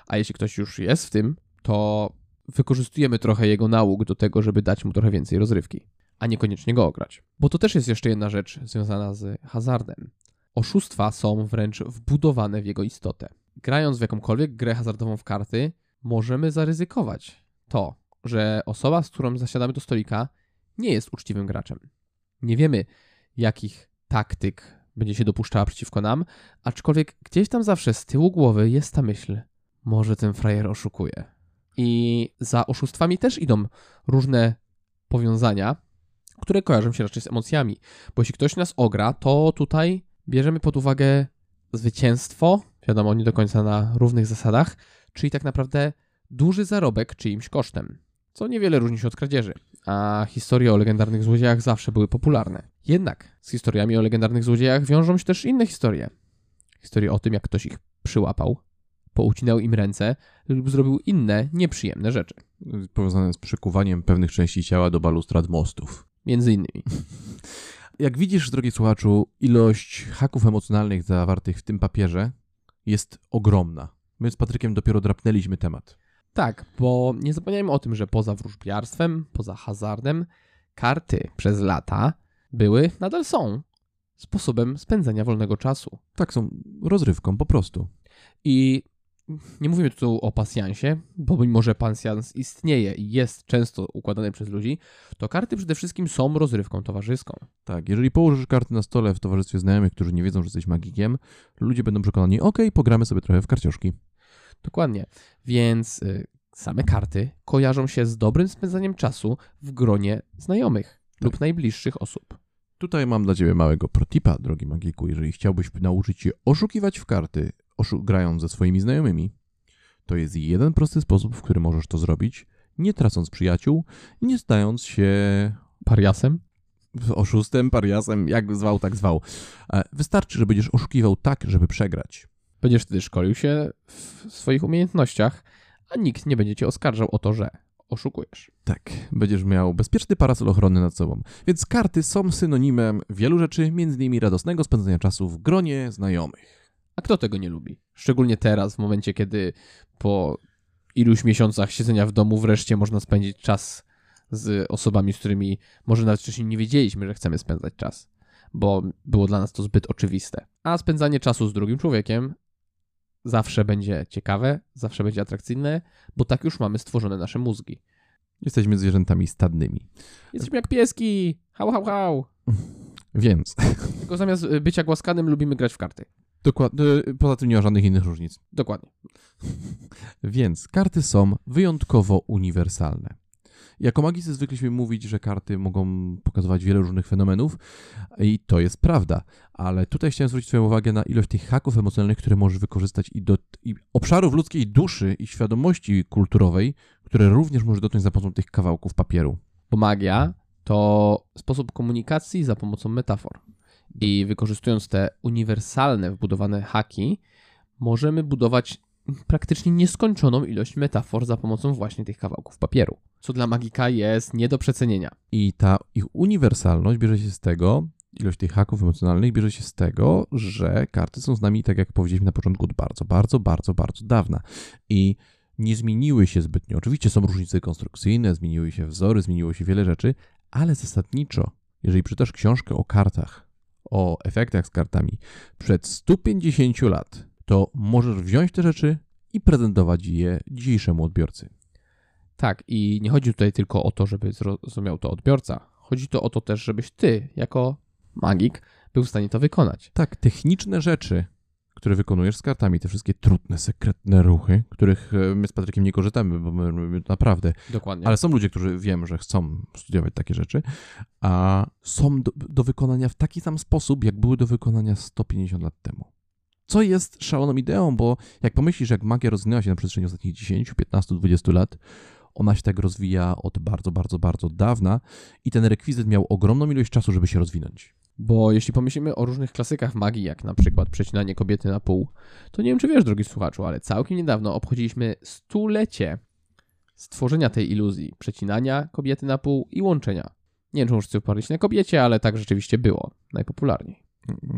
A jeśli ktoś już jest w tym, to wykorzystujemy trochę jego nauk do tego, żeby dać mu trochę więcej rozrywki, a niekoniecznie go ograć. Bo to też jest jeszcze jedna rzecz związana z hazardem. Oszustwa są wręcz wbudowane w jego istotę. Grając w jakąkolwiek grę hazardową w karty, możemy zaryzykować to, że osoba, z którą zasiadamy do stolika, nie jest uczciwym graczem. Nie wiemy, jakich taktyk będzie się dopuszczała przeciwko nam, aczkolwiek gdzieś tam zawsze z tyłu głowy jest ta myśl, może ten frajer oszukuje. I za oszustwami też idą różne powiązania, które kojarzą się raczej z emocjami. Bo jeśli ktoś nas ogra, to tutaj bierzemy pod uwagę zwycięstwo, wiadomo, nie do końca na równych zasadach, czyli tak naprawdę duży zarobek czyimś kosztem, co niewiele różni się od kradzieży, a historie o legendarnych złodziejach zawsze były popularne. Jednak z historiami o legendarnych złodziejach wiążą się też inne historie. Historie o tym, jak ktoś ich przyłapał, poucinał im ręce lub zrobił inne nieprzyjemne rzeczy. Powiązane z przykuwaniem pewnych części ciała do balustrad mostów. Między innymi. Jak widzisz, drogi słuchaczu, ilość haków emocjonalnych zawartych w tym papierze jest ogromna. My z Patrykiem dopiero drapnęliśmy temat. Tak, bo nie zapominajmy o tym, że poza wróżbiarstwem, poza hazardem, karty przez lata były, nadal są sposobem spędzania wolnego czasu. Tak, są rozrywką po prostu. I nie mówimy tu o pasjansie, bo mimo, że pasjans istnieje i jest często układany przez ludzi, to karty przede wszystkim są rozrywką towarzyską. Tak, jeżeli położysz karty na stole w towarzystwie znajomych, którzy nie wiedzą, że jesteś magikiem, ludzie będą przekonani, okej, pogramy sobie trochę w karcioszki. Dokładnie. Więc y, same karty kojarzą się z dobrym spędzaniem czasu w gronie znajomych lub najbliższych osób. Tutaj mam dla Ciebie małego protipa, drogi magiku. Jeżeli chciałbyś nauczyć się oszukiwać w karty, grając ze swoimi znajomymi, to jest jeden prosty sposób, w który możesz to zrobić, nie tracąc przyjaciół, nie stając się Pariasem? oszustem, pariasem, jak zwał, tak zwał. E, Wystarczy, że będziesz oszukiwał tak, żeby przegrać. Będziesz wtedy szkolił się w swoich umiejętnościach, a nikt nie będzie cię oskarżał o to, że oszukujesz. Tak, będziesz miał bezpieczny parasol ochronny nad sobą. Więc karty są synonimem wielu rzeczy, między innymi radosnego spędzania czasu w gronie znajomych. A kto tego nie lubi? Szczególnie teraz, w momencie, kiedy po iluś miesiącach siedzenia w domu wreszcie można spędzić czas z osobami, z którymi może nawet wcześniej nie wiedzieliśmy, że chcemy spędzać czas, bo było dla nas to zbyt oczywiste. A spędzanie czasu z drugim człowiekiem zawsze będzie ciekawe, zawsze będzie atrakcyjne, bo tak już mamy stworzone nasze mózgi. Jesteśmy zwierzętami stadnymi. Jesteśmy jak pieski! Hał, hał, hał! Więc, Tylko zamiast y, bycia głaskanym lubimy grać w karty. Dokładnie, poza tym nie ma żadnych innych różnic. Dokładnie. Więc karty są wyjątkowo uniwersalne. Jako magicy zwykliśmy mówić, że karty mogą pokazywać wiele różnych fenomenów i to jest prawda, ale tutaj chciałem zwrócić Twoją uwagę na ilość tych haków emocjonalnych, które możesz wykorzystać i do i obszarów ludzkiej duszy i świadomości kulturowej, które również możesz dotknąć za pomocą tych kawałków papieru. Bo magia to sposób komunikacji za pomocą metafor. I wykorzystując te uniwersalne, wbudowane haki, możemy budować praktycznie nieskończoną ilość metafor za pomocą właśnie tych kawałków papieru. Co dla magika jest nie do przecenienia. I ta ich uniwersalność bierze się z tego, ilość tych haków emocjonalnych bierze się z tego, że karty są z nami, tak jak powiedzieliśmy na początku, od bardzo, bardzo, bardzo, bardzo dawna. I nie zmieniły się zbytnio. Oczywiście są różnice konstrukcyjne, zmieniły się wzory, zmieniło się wiele rzeczy, ale zasadniczo, jeżeli czytasz książkę o kartach, o efektach z kartami przed 150 lat, to możesz wziąć te rzeczy i prezentować je dzisiejszemu odbiorcy. Tak, i nie chodzi tutaj tylko o to, żeby zrozumiał to odbiorca. Chodzi to o to też, żebyś ty, jako magik, był w stanie to wykonać. Tak, techniczne rzeczy, które wykonujesz z kartami, te wszystkie trudne, sekretne ruchy, których e, my z Patrykiem nie korzystamy, bo my, naprawdę. Dokładnie. Ale są ludzie, którzy wiem, że chcą studiować takie rzeczy, a są do, do wykonania w taki sam sposób, jak były do wykonania 150 lat temu. Co jest szaloną ideą, bo jak pomyślisz, jak magia rozwinęła się na przestrzeni ostatnich 10, 15, 20 lat, ona się tak rozwija od bardzo, bardzo, bardzo dawna i ten rekwizyt miał ogromną ilość czasu, żeby się rozwinąć. Bo jeśli pomyślimy o różnych klasykach magii, jak na przykład przecinanie kobiety na pół, to nie wiem, czy wiesz, drogi słuchaczu, ale całkiem niedawno obchodziliśmy stulecie stworzenia tej iluzji przecinania kobiety na pół i łączenia. Nie wiem, czy chcę na kobiecie, ale tak rzeczywiście było najpopularniej.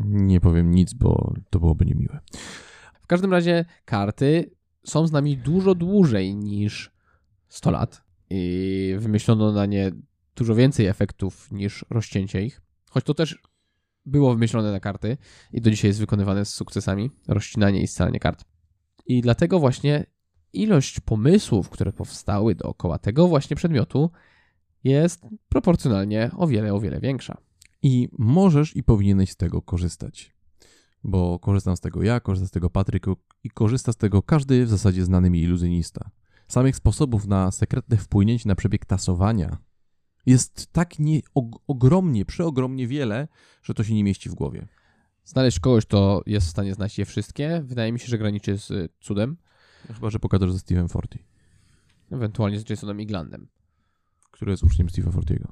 Nie powiem nic, bo to byłoby niemiłe. W każdym razie karty są z nami dużo dłużej niż 100 lat i wymyślono na nie dużo więcej efektów niż rozcięcie ich. Choć to też było wymyślone na karty i do dzisiaj jest wykonywane z sukcesami, rozcinanie i scalanie kart. I dlatego właśnie ilość pomysłów, które powstały dookoła tego właśnie przedmiotu jest proporcjonalnie o wiele, o wiele większa. I możesz i powinieneś z tego korzystać. Bo korzystam z tego ja, korzysta z tego Patryk i korzysta z tego każdy w zasadzie znany mi iluzjonista. Samych sposobów na sekretne wpłynięcie na przebieg tasowania jest tak nie, og, ogromnie, przeogromnie wiele, że to się nie mieści w głowie. Znaleźć kogoś, kto jest w stanie znać je wszystkie, wydaje mi się, że graniczy z y, cudem. No chyba, że pogadasz ze Steve'em Forti. Ewentualnie z Jasonem Iglandem. Który jest uczniem Steve'a Fortiego.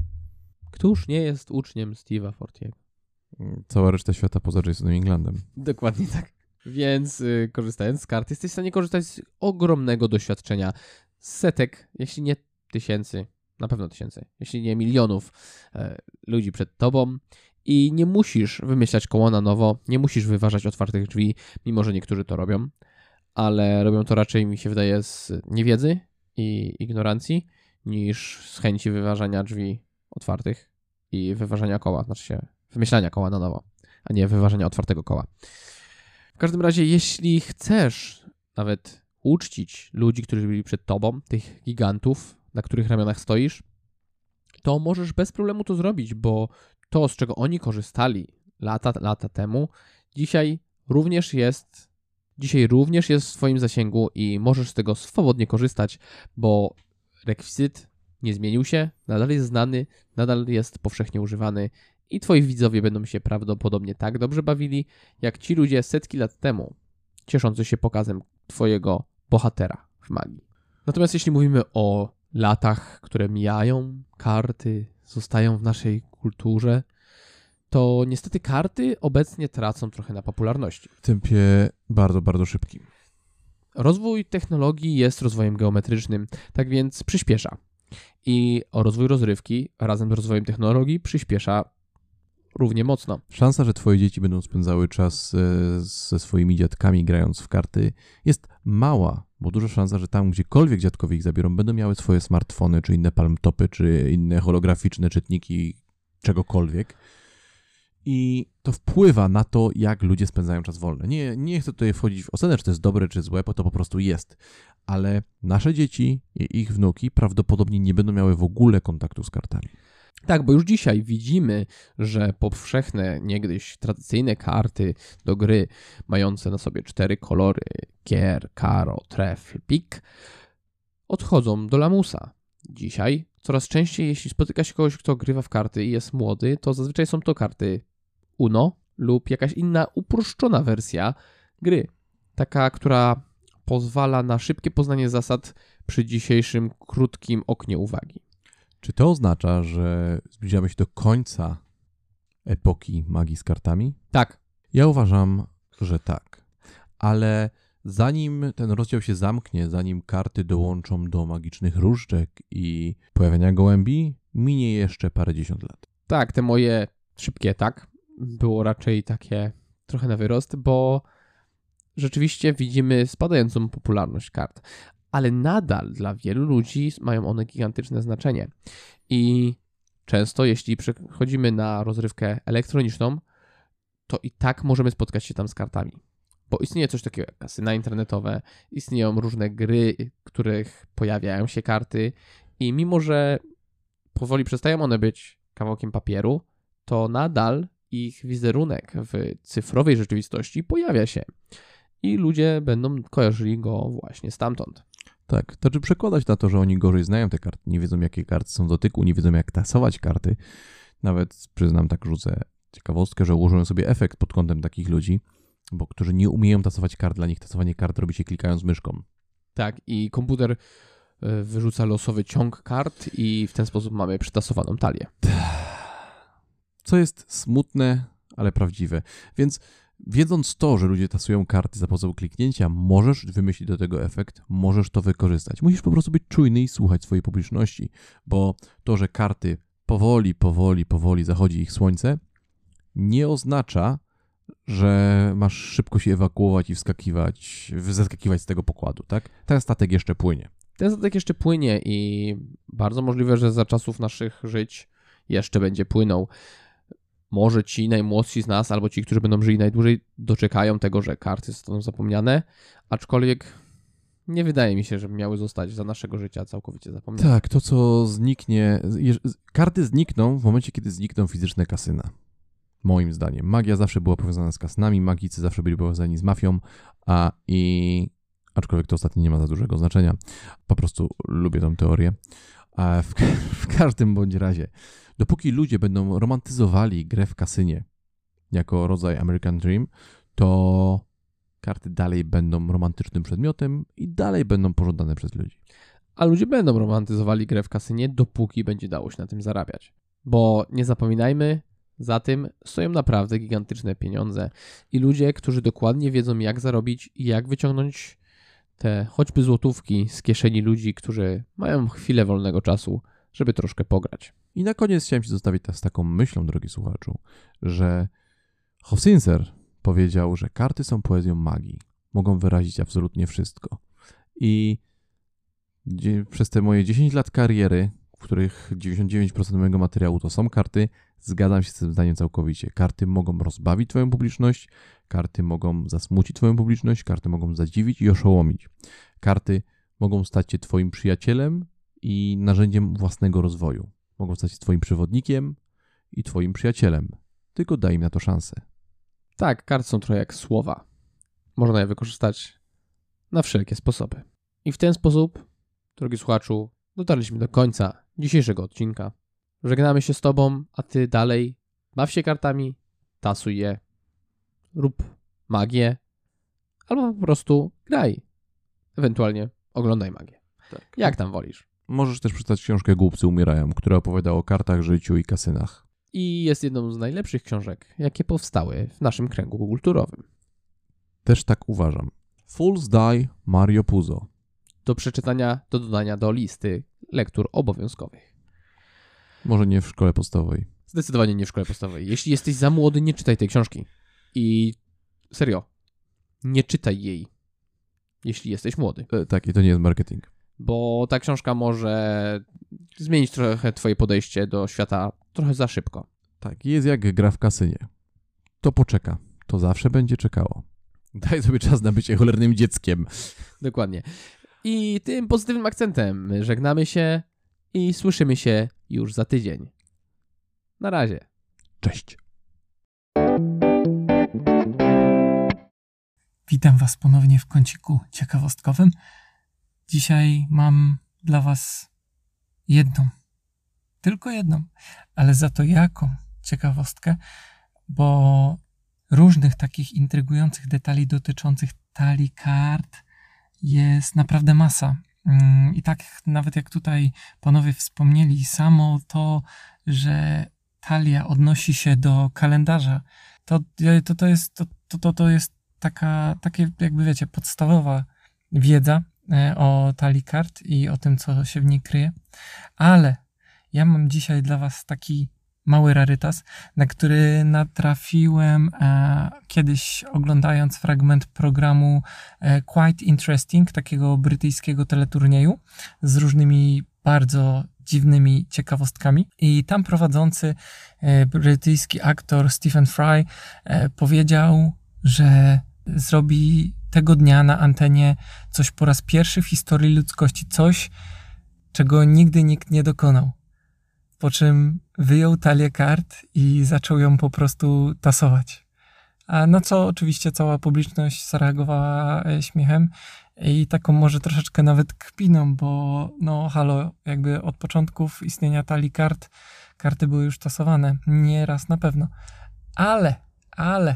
Któż nie jest uczniem Steve'a Fortiego? Cała reszta świata poza Jasonem Englandem. Dokładnie tak. Więc y, korzystając z kart, jesteś w stanie korzystać z ogromnego doświadczenia. Setek, jeśli nie tysięcy, na pewno tysięcy, jeśli nie milionów e, ludzi przed tobą. I nie musisz wymyślać koło na nowo, nie musisz wyważać otwartych drzwi, mimo że niektórzy to robią, ale robią to raczej, mi się wydaje, z niewiedzy i ignorancji, niż z chęci wyważania drzwi otwartych i wyważania koła, znaczy się wymyślania koła na nowo, a nie wyważania otwartego koła. W każdym razie, jeśli chcesz nawet uczcić ludzi, którzy byli przed tobą, tych gigantów, na których ramionach stoisz, to możesz bez problemu to zrobić, bo to, z czego oni korzystali lata, lata temu, dzisiaj również jest dzisiaj również jest w swoim zasięgu i możesz z tego swobodnie korzystać, bo rekwizyt nie zmienił się, nadal jest znany, nadal jest powszechnie używany i twoi widzowie będą się prawdopodobnie tak dobrze bawili, jak ci ludzie setki lat temu, cieszący się pokazem twojego bohatera w magii. Natomiast jeśli mówimy o latach, które mijają, karty zostają w naszej kulturze, to niestety karty obecnie tracą trochę na popularności. W tempie bardzo, bardzo szybkim. Rozwój technologii jest rozwojem geometrycznym, tak więc przyspiesza. I rozwój rozrywki razem z rozwojem technologii przyspiesza równie mocno. Szansa, że twoje dzieci będą spędzały czas e, ze swoimi dziadkami grając w karty jest mała, bo duża szansa, że tam gdziekolwiek dziadkowie ich zabiorą, będą miały swoje smartfony, czy inne palmtopy, czy inne holograficzne czytniki czegokolwiek. I to wpływa na to, jak ludzie spędzają czas wolny. Nie, nie chcę tutaj wchodzić w ocenę, czy to jest dobre, czy złe, bo to po prostu jest. Ale nasze dzieci i ich wnuki prawdopodobnie nie będą miały w ogóle kontaktu z kartami. Tak, bo już dzisiaj widzimy, że powszechne, niegdyś tradycyjne karty do gry, mające na sobie cztery kolory kier, karo, tref, pik, odchodzą do lamusa. Dzisiaj coraz częściej, jeśli spotyka się kogoś, kto grywa w karty i jest młody, to zazwyczaj są to karty Uno lub jakaś inna uproszczona wersja gry. Taka, która pozwala na szybkie poznanie zasad przy dzisiejszym krótkim oknie uwagi. Czy to oznacza, że zbliżamy się do końca epoki magii z kartami? Tak, Ja uważam, że tak. Ale zanim ten rozdział się zamknie, zanim karty dołączą do magicznych różdżek i pojawienia gołębi, minie jeszcze parędziesiąt lat. tak, te moje szybkie tak było raczej takie trochę na wyrost, bo rzeczywiście widzimy spadającą popularność kart, ale nadal dla wielu ludzi mają one gigantyczne znaczenie. I często, jeśli przechodzimy na rozrywkę elektroniczną, to i tak możemy spotkać się tam z kartami. Bo istnieje coś takiego jak kasyna internetowe, istnieją różne gry, w których pojawiają się karty, i mimo że powoli przestają one być kawałkiem papieru, to nadal ich wizerunek w cyfrowej rzeczywistości pojawia się. I ludzie będą kojarzyli go właśnie stamtąd. Tak, to czy przekładać na to, że oni gorzej znają te karty, nie wiedzą jakie karty są w dotyku, nie wiedzą jak tasować karty. Nawet przyznam, tak rzucę ciekawostkę, że ułożyłem sobie efekt pod kątem takich ludzi, bo którzy nie umieją tasować kart, dla nich tasowanie kart robi się klikając myszką. Tak, i komputer y, wyrzuca losowy ciąg kart i w ten sposób mamy przytasowaną talię. Co jest smutne, ale prawdziwe. Więc wiedząc to, że ludzie tasują karty za pomocą kliknięcia, możesz wymyślić do tego efekt, możesz to wykorzystać. Musisz po prostu być czujny i słuchać swojej publiczności, bo to, że karty powoli, powoli, powoli zachodzi ich słońce, nie oznacza, że masz szybko się ewakuować i wskakiwać, zeskakiwać z tego pokładu, tak? Ten statek jeszcze płynie. Ten statek jeszcze płynie i bardzo możliwe, że za czasów naszych żyć jeszcze będzie płynął. Może ci najmłodsi z nas, albo ci, którzy będą żyli najdłużej, doczekają tego, że karty zostaną zapomniane, aczkolwiek nie wydaje mi się, że miały zostać za naszego życia całkowicie zapomniane. Tak, to co zniknie. Karty znikną w momencie, kiedy znikną fizyczne kasyna. Moim zdaniem. Magia zawsze była powiązana z kasynami, magicy zawsze byli powiązani z mafią, a i. Aczkolwiek to ostatnie nie ma za dużego znaczenia. Po prostu lubię tą teorię. A w, w każdym bądź razie, dopóki ludzie będą romantyzowali grę w kasynie jako rodzaj American Dream, to karty dalej będą romantycznym przedmiotem i dalej będą pożądane przez ludzi. A ludzie będą romantyzowali grę w kasynie, dopóki będzie dało się na tym zarabiać. Bo nie zapominajmy, za tym stoją naprawdę gigantyczne pieniądze i ludzie, którzy dokładnie wiedzą, jak zarobić i jak wyciągnąć te choćby złotówki z kieszeni ludzi, którzy mają chwilę wolnego czasu, żeby troszkę pograć. I na koniec chciałem Ci zostawić ta- z taką myślą, drogi słuchaczu, że Hofzinser powiedział, że karty są poezją magii. Mogą wyrazić absolutnie wszystko. I przez te moje 10 lat kariery, w których 99% mojego materiału to są karty, zgadzam się z tym zdaniem całkowicie. Karty mogą rozbawić Twoją publiczność, karty mogą zasmucić Twoją publiczność, karty mogą zadziwić i oszołomić. Karty mogą stać się Twoim przyjacielem i narzędziem własnego rozwoju. Mogą stać się Twoim przewodnikiem i Twoim przyjacielem. Tylko daj im na to szansę. Tak, karty są trochę jak słowa. Można je wykorzystać na wszelkie sposoby. I w ten sposób, drogi słuchaczu, dotarliśmy do końca dzisiejszego odcinka. Żegnamy się z Tobą, a Ty dalej baw się kartami, tasuj je, rób magię, albo po prostu graj. Ewentualnie oglądaj magię. Tak. Jak tam wolisz. Możesz też przeczytać książkę Głupcy umierają, która opowiada o kartach, życiu i kasynach. I jest jedną z najlepszych książek, jakie powstały w naszym kręgu kulturowym. Też tak uważam. Fools Die Mario Puzo. Do przeczytania, do dodania do listy lektur obowiązkowych. Może nie w szkole podstawowej. Zdecydowanie nie w szkole podstawowej. Jeśli jesteś za młody, nie czytaj tej książki. I serio, nie czytaj jej. jeśli jesteś młody. E, tak, i to nie jest marketing. Bo ta książka może zmienić trochę twoje podejście do świata trochę za szybko. Tak, jest jak gra w kasynie. To poczeka. To zawsze będzie czekało. Daj sobie czas na bycie cholernym dzieckiem. Dokładnie. I tym pozytywnym akcentem żegnamy się i słyszymy się już za tydzień. Na razie. Cześć. Witam Was ponownie w kąciku ciekawostkowym. Dzisiaj mam dla Was jedną, tylko jedną, ale za to jaką? Ciekawostkę, bo różnych takich intrygujących detali dotyczących talii kart jest naprawdę masa. Mm, I tak nawet jak tutaj panowie wspomnieli, samo to, że talia odnosi się do kalendarza, to, to, to, jest, to, to, to jest taka, takie jakby wiecie, podstawowa wiedza o talii kart i o tym, co się w niej kryje. Ale ja mam dzisiaj dla was taki mały rarytas, na który natrafiłem e, kiedyś oglądając fragment programu e, Quite Interesting, takiego brytyjskiego teleturnieju z różnymi bardzo dziwnymi ciekawostkami. I tam prowadzący e, brytyjski aktor Stephen Fry e, powiedział, że zrobi tego dnia na antenie coś po raz pierwszy w historii ludzkości, coś, czego nigdy nikt nie dokonał. Po czym wyjął talię kart i zaczął ją po prostu tasować. A na co oczywiście cała publiczność zareagowała e, śmiechem i taką może troszeczkę nawet kpiną, bo no halo, jakby od początków istnienia talii kart, karty były już tasowane, nie raz na pewno. Ale, ale,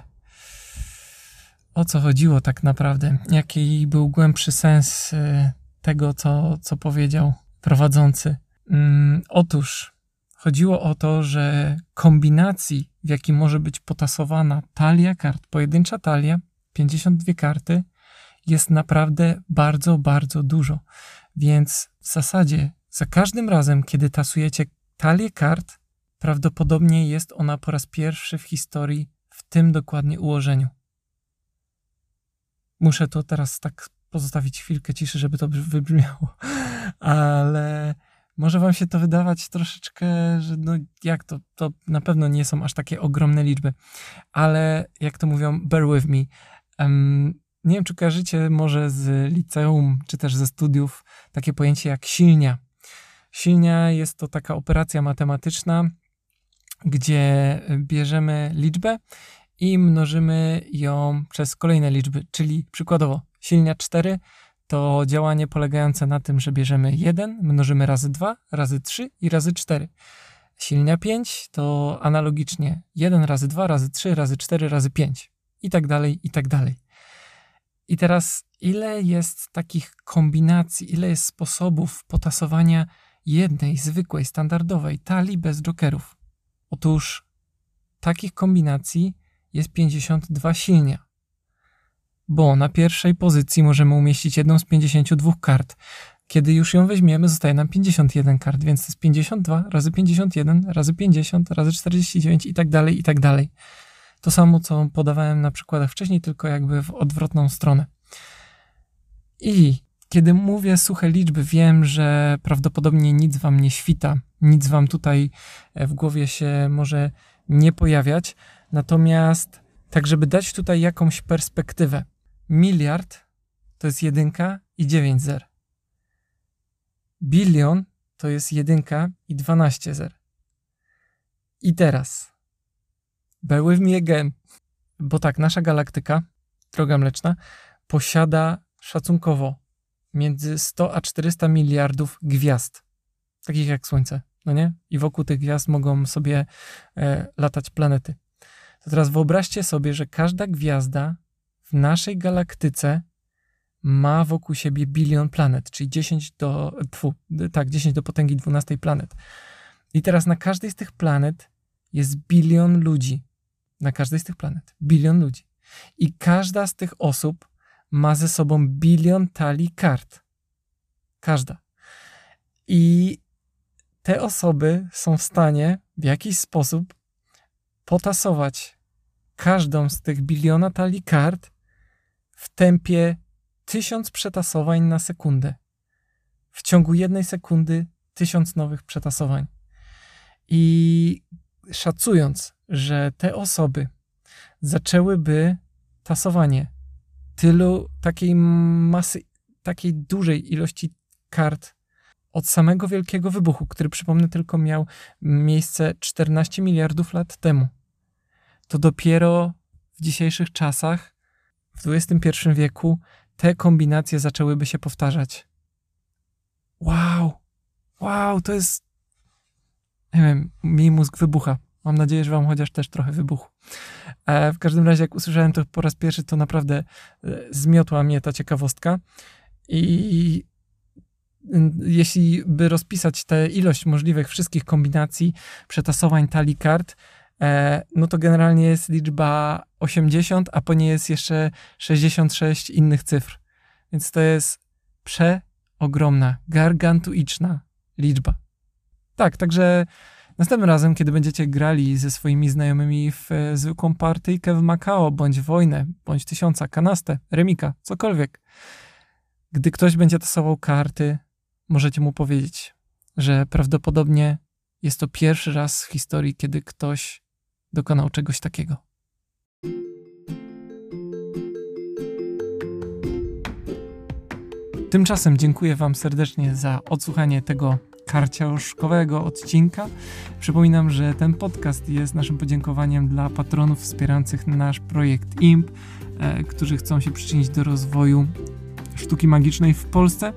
o co chodziło tak naprawdę? Jaki był głębszy sens y, tego, co, co powiedział prowadzący? Mm, otóż chodziło o to, że kombinacji, w jaki może być potasowana talia kart, pojedyncza talia, 52 karty, jest naprawdę bardzo, bardzo dużo. Więc w zasadzie za każdym razem, kiedy tasujecie talię kart, prawdopodobnie jest ona po raz pierwszy w historii w tym dokładnie ułożeniu. Muszę to teraz tak pozostawić chwilkę ciszy, żeby to wybrzmiało, ale może wam się to wydawać troszeczkę, że no jak to, to na pewno nie są aż takie ogromne liczby, ale jak to mówią, bear with me. Um, nie wiem, czy kojarzycie może z liceum, czy też ze studiów takie pojęcie jak silnia. Silnia jest to taka operacja matematyczna, gdzie bierzemy liczbę i mnożymy ją przez kolejne liczby, czyli przykładowo silnia 4 to działanie polegające na tym, że bierzemy 1, mnożymy razy 2, razy 3 i razy 4. Silnia 5 to analogicznie 1 razy 2, razy 3, razy 4, razy 5 i tak dalej, i tak dalej. I teraz, ile jest takich kombinacji, ile jest sposobów potasowania jednej zwykłej, standardowej talii bez jokerów? Otóż takich kombinacji jest 52 silnia. Bo na pierwszej pozycji możemy umieścić jedną z 52 kart. Kiedy już ją weźmiemy, zostaje nam 51 kart, więc to jest 52 razy 51 razy 50 razy 49 i tak dalej, i tak dalej. To samo, co podawałem na przykładach wcześniej, tylko jakby w odwrotną stronę. I kiedy mówię suche liczby, wiem, że prawdopodobnie nic wam nie świta, nic wam tutaj w głowie się może nie pojawiać. Natomiast, tak, żeby dać tutaj jakąś perspektywę, miliard to jest jedynka i 9 zer. Bilion to jest jedynka i 12 zer. I teraz Bear with me. Bo tak, nasza galaktyka, droga mleczna, posiada szacunkowo między 100 a 400 miliardów gwiazd, takich jak Słońce, no nie? I wokół tych gwiazd mogą sobie e, latać planety. To teraz wyobraźcie sobie, że każda gwiazda w naszej galaktyce ma wokół siebie bilion planet, czyli 10 do, tfu, tak, 10 do potęgi 12 planet. I teraz na każdej z tych planet jest bilion ludzi na każdej z tych planet. Bilion ludzi. I każda z tych osób ma ze sobą bilion talii kart. Każda. I te osoby są w stanie w jakiś sposób potasować każdą z tych biliona talii kart w tempie tysiąc przetasowań na sekundę. W ciągu jednej sekundy tysiąc nowych przetasowań. I szacując, że te osoby zaczęłyby tasowanie tylu takiej masy, takiej dużej ilości kart od samego Wielkiego Wybuchu, który przypomnę tylko miał miejsce 14 miliardów lat temu, to dopiero w dzisiejszych czasach, w XXI wieku, te kombinacje zaczęłyby się powtarzać. Wow! Wow, to jest. Nie wiem, mi mózg wybucha. Mam nadzieję, że wam chociaż też trochę wybuchł. E, w każdym razie, jak usłyszałem to po raz pierwszy, to naprawdę e, zmiotła mnie ta ciekawostka. I jeśli by rozpisać tę ilość możliwych wszystkich kombinacji, przetasowań talii kart, no to generalnie jest liczba 80, a po niej jest jeszcze 66 innych cyfr. Więc to jest przeogromna, gargantuiczna liczba. Tak, także następnym razem, kiedy będziecie grali ze swoimi znajomymi w e, zwykłą partyjkę w Macao, bądź wojnę, bądź tysiąca, kanastę, remika, cokolwiek, gdy ktoś będzie tasował karty, możecie mu powiedzieć, że prawdopodobnie jest to pierwszy raz w historii, kiedy ktoś dokonał czegoś takiego. Tymczasem dziękuję Wam serdecznie za odsłuchanie tego karciążkowego odcinka. Przypominam, że ten podcast jest naszym podziękowaniem dla patronów wspierających nasz projekt IMP, e, którzy chcą się przyczynić do rozwoju sztuki magicznej w Polsce.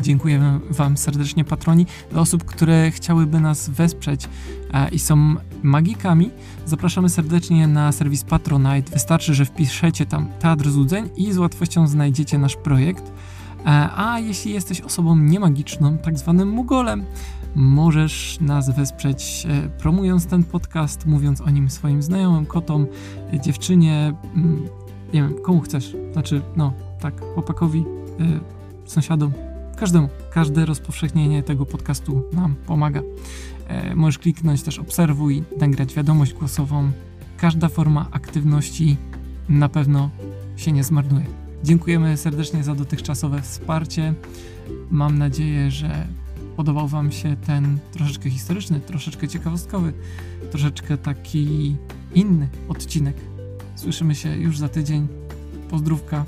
Dziękuję Wam serdecznie, patroni. Dla osób, które chciałyby nas wesprzeć e, i są magikami, zapraszamy serdecznie na serwis Patronite. Wystarczy, że wpiszecie tam Teatr Złudzeń i z łatwością znajdziecie nasz projekt. E, a jeśli jesteś osobą niemagiczną, tak zwanym mugolem, możesz nas wesprzeć e, promując ten podcast, mówiąc o nim swoim znajomym, kotom, dziewczynie, mm, nie wiem, komu chcesz. Znaczy, no, tak, chłopakowi, sąsiadom, każdemu. Każde rozpowszechnienie tego podcastu nam pomaga. E, możesz kliknąć też obserwuj, nagrać wiadomość głosową. Każda forma aktywności na pewno się nie zmarnuje. Dziękujemy serdecznie za dotychczasowe wsparcie. Mam nadzieję, że podobał Wam się ten troszeczkę historyczny, troszeczkę ciekawostkowy, troszeczkę taki inny odcinek. Słyszymy się już za tydzień. Pozdrówka.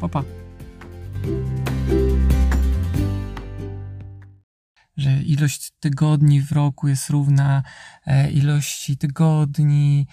Pa, pa że ilość tygodni w roku jest równa e, ilości tygodni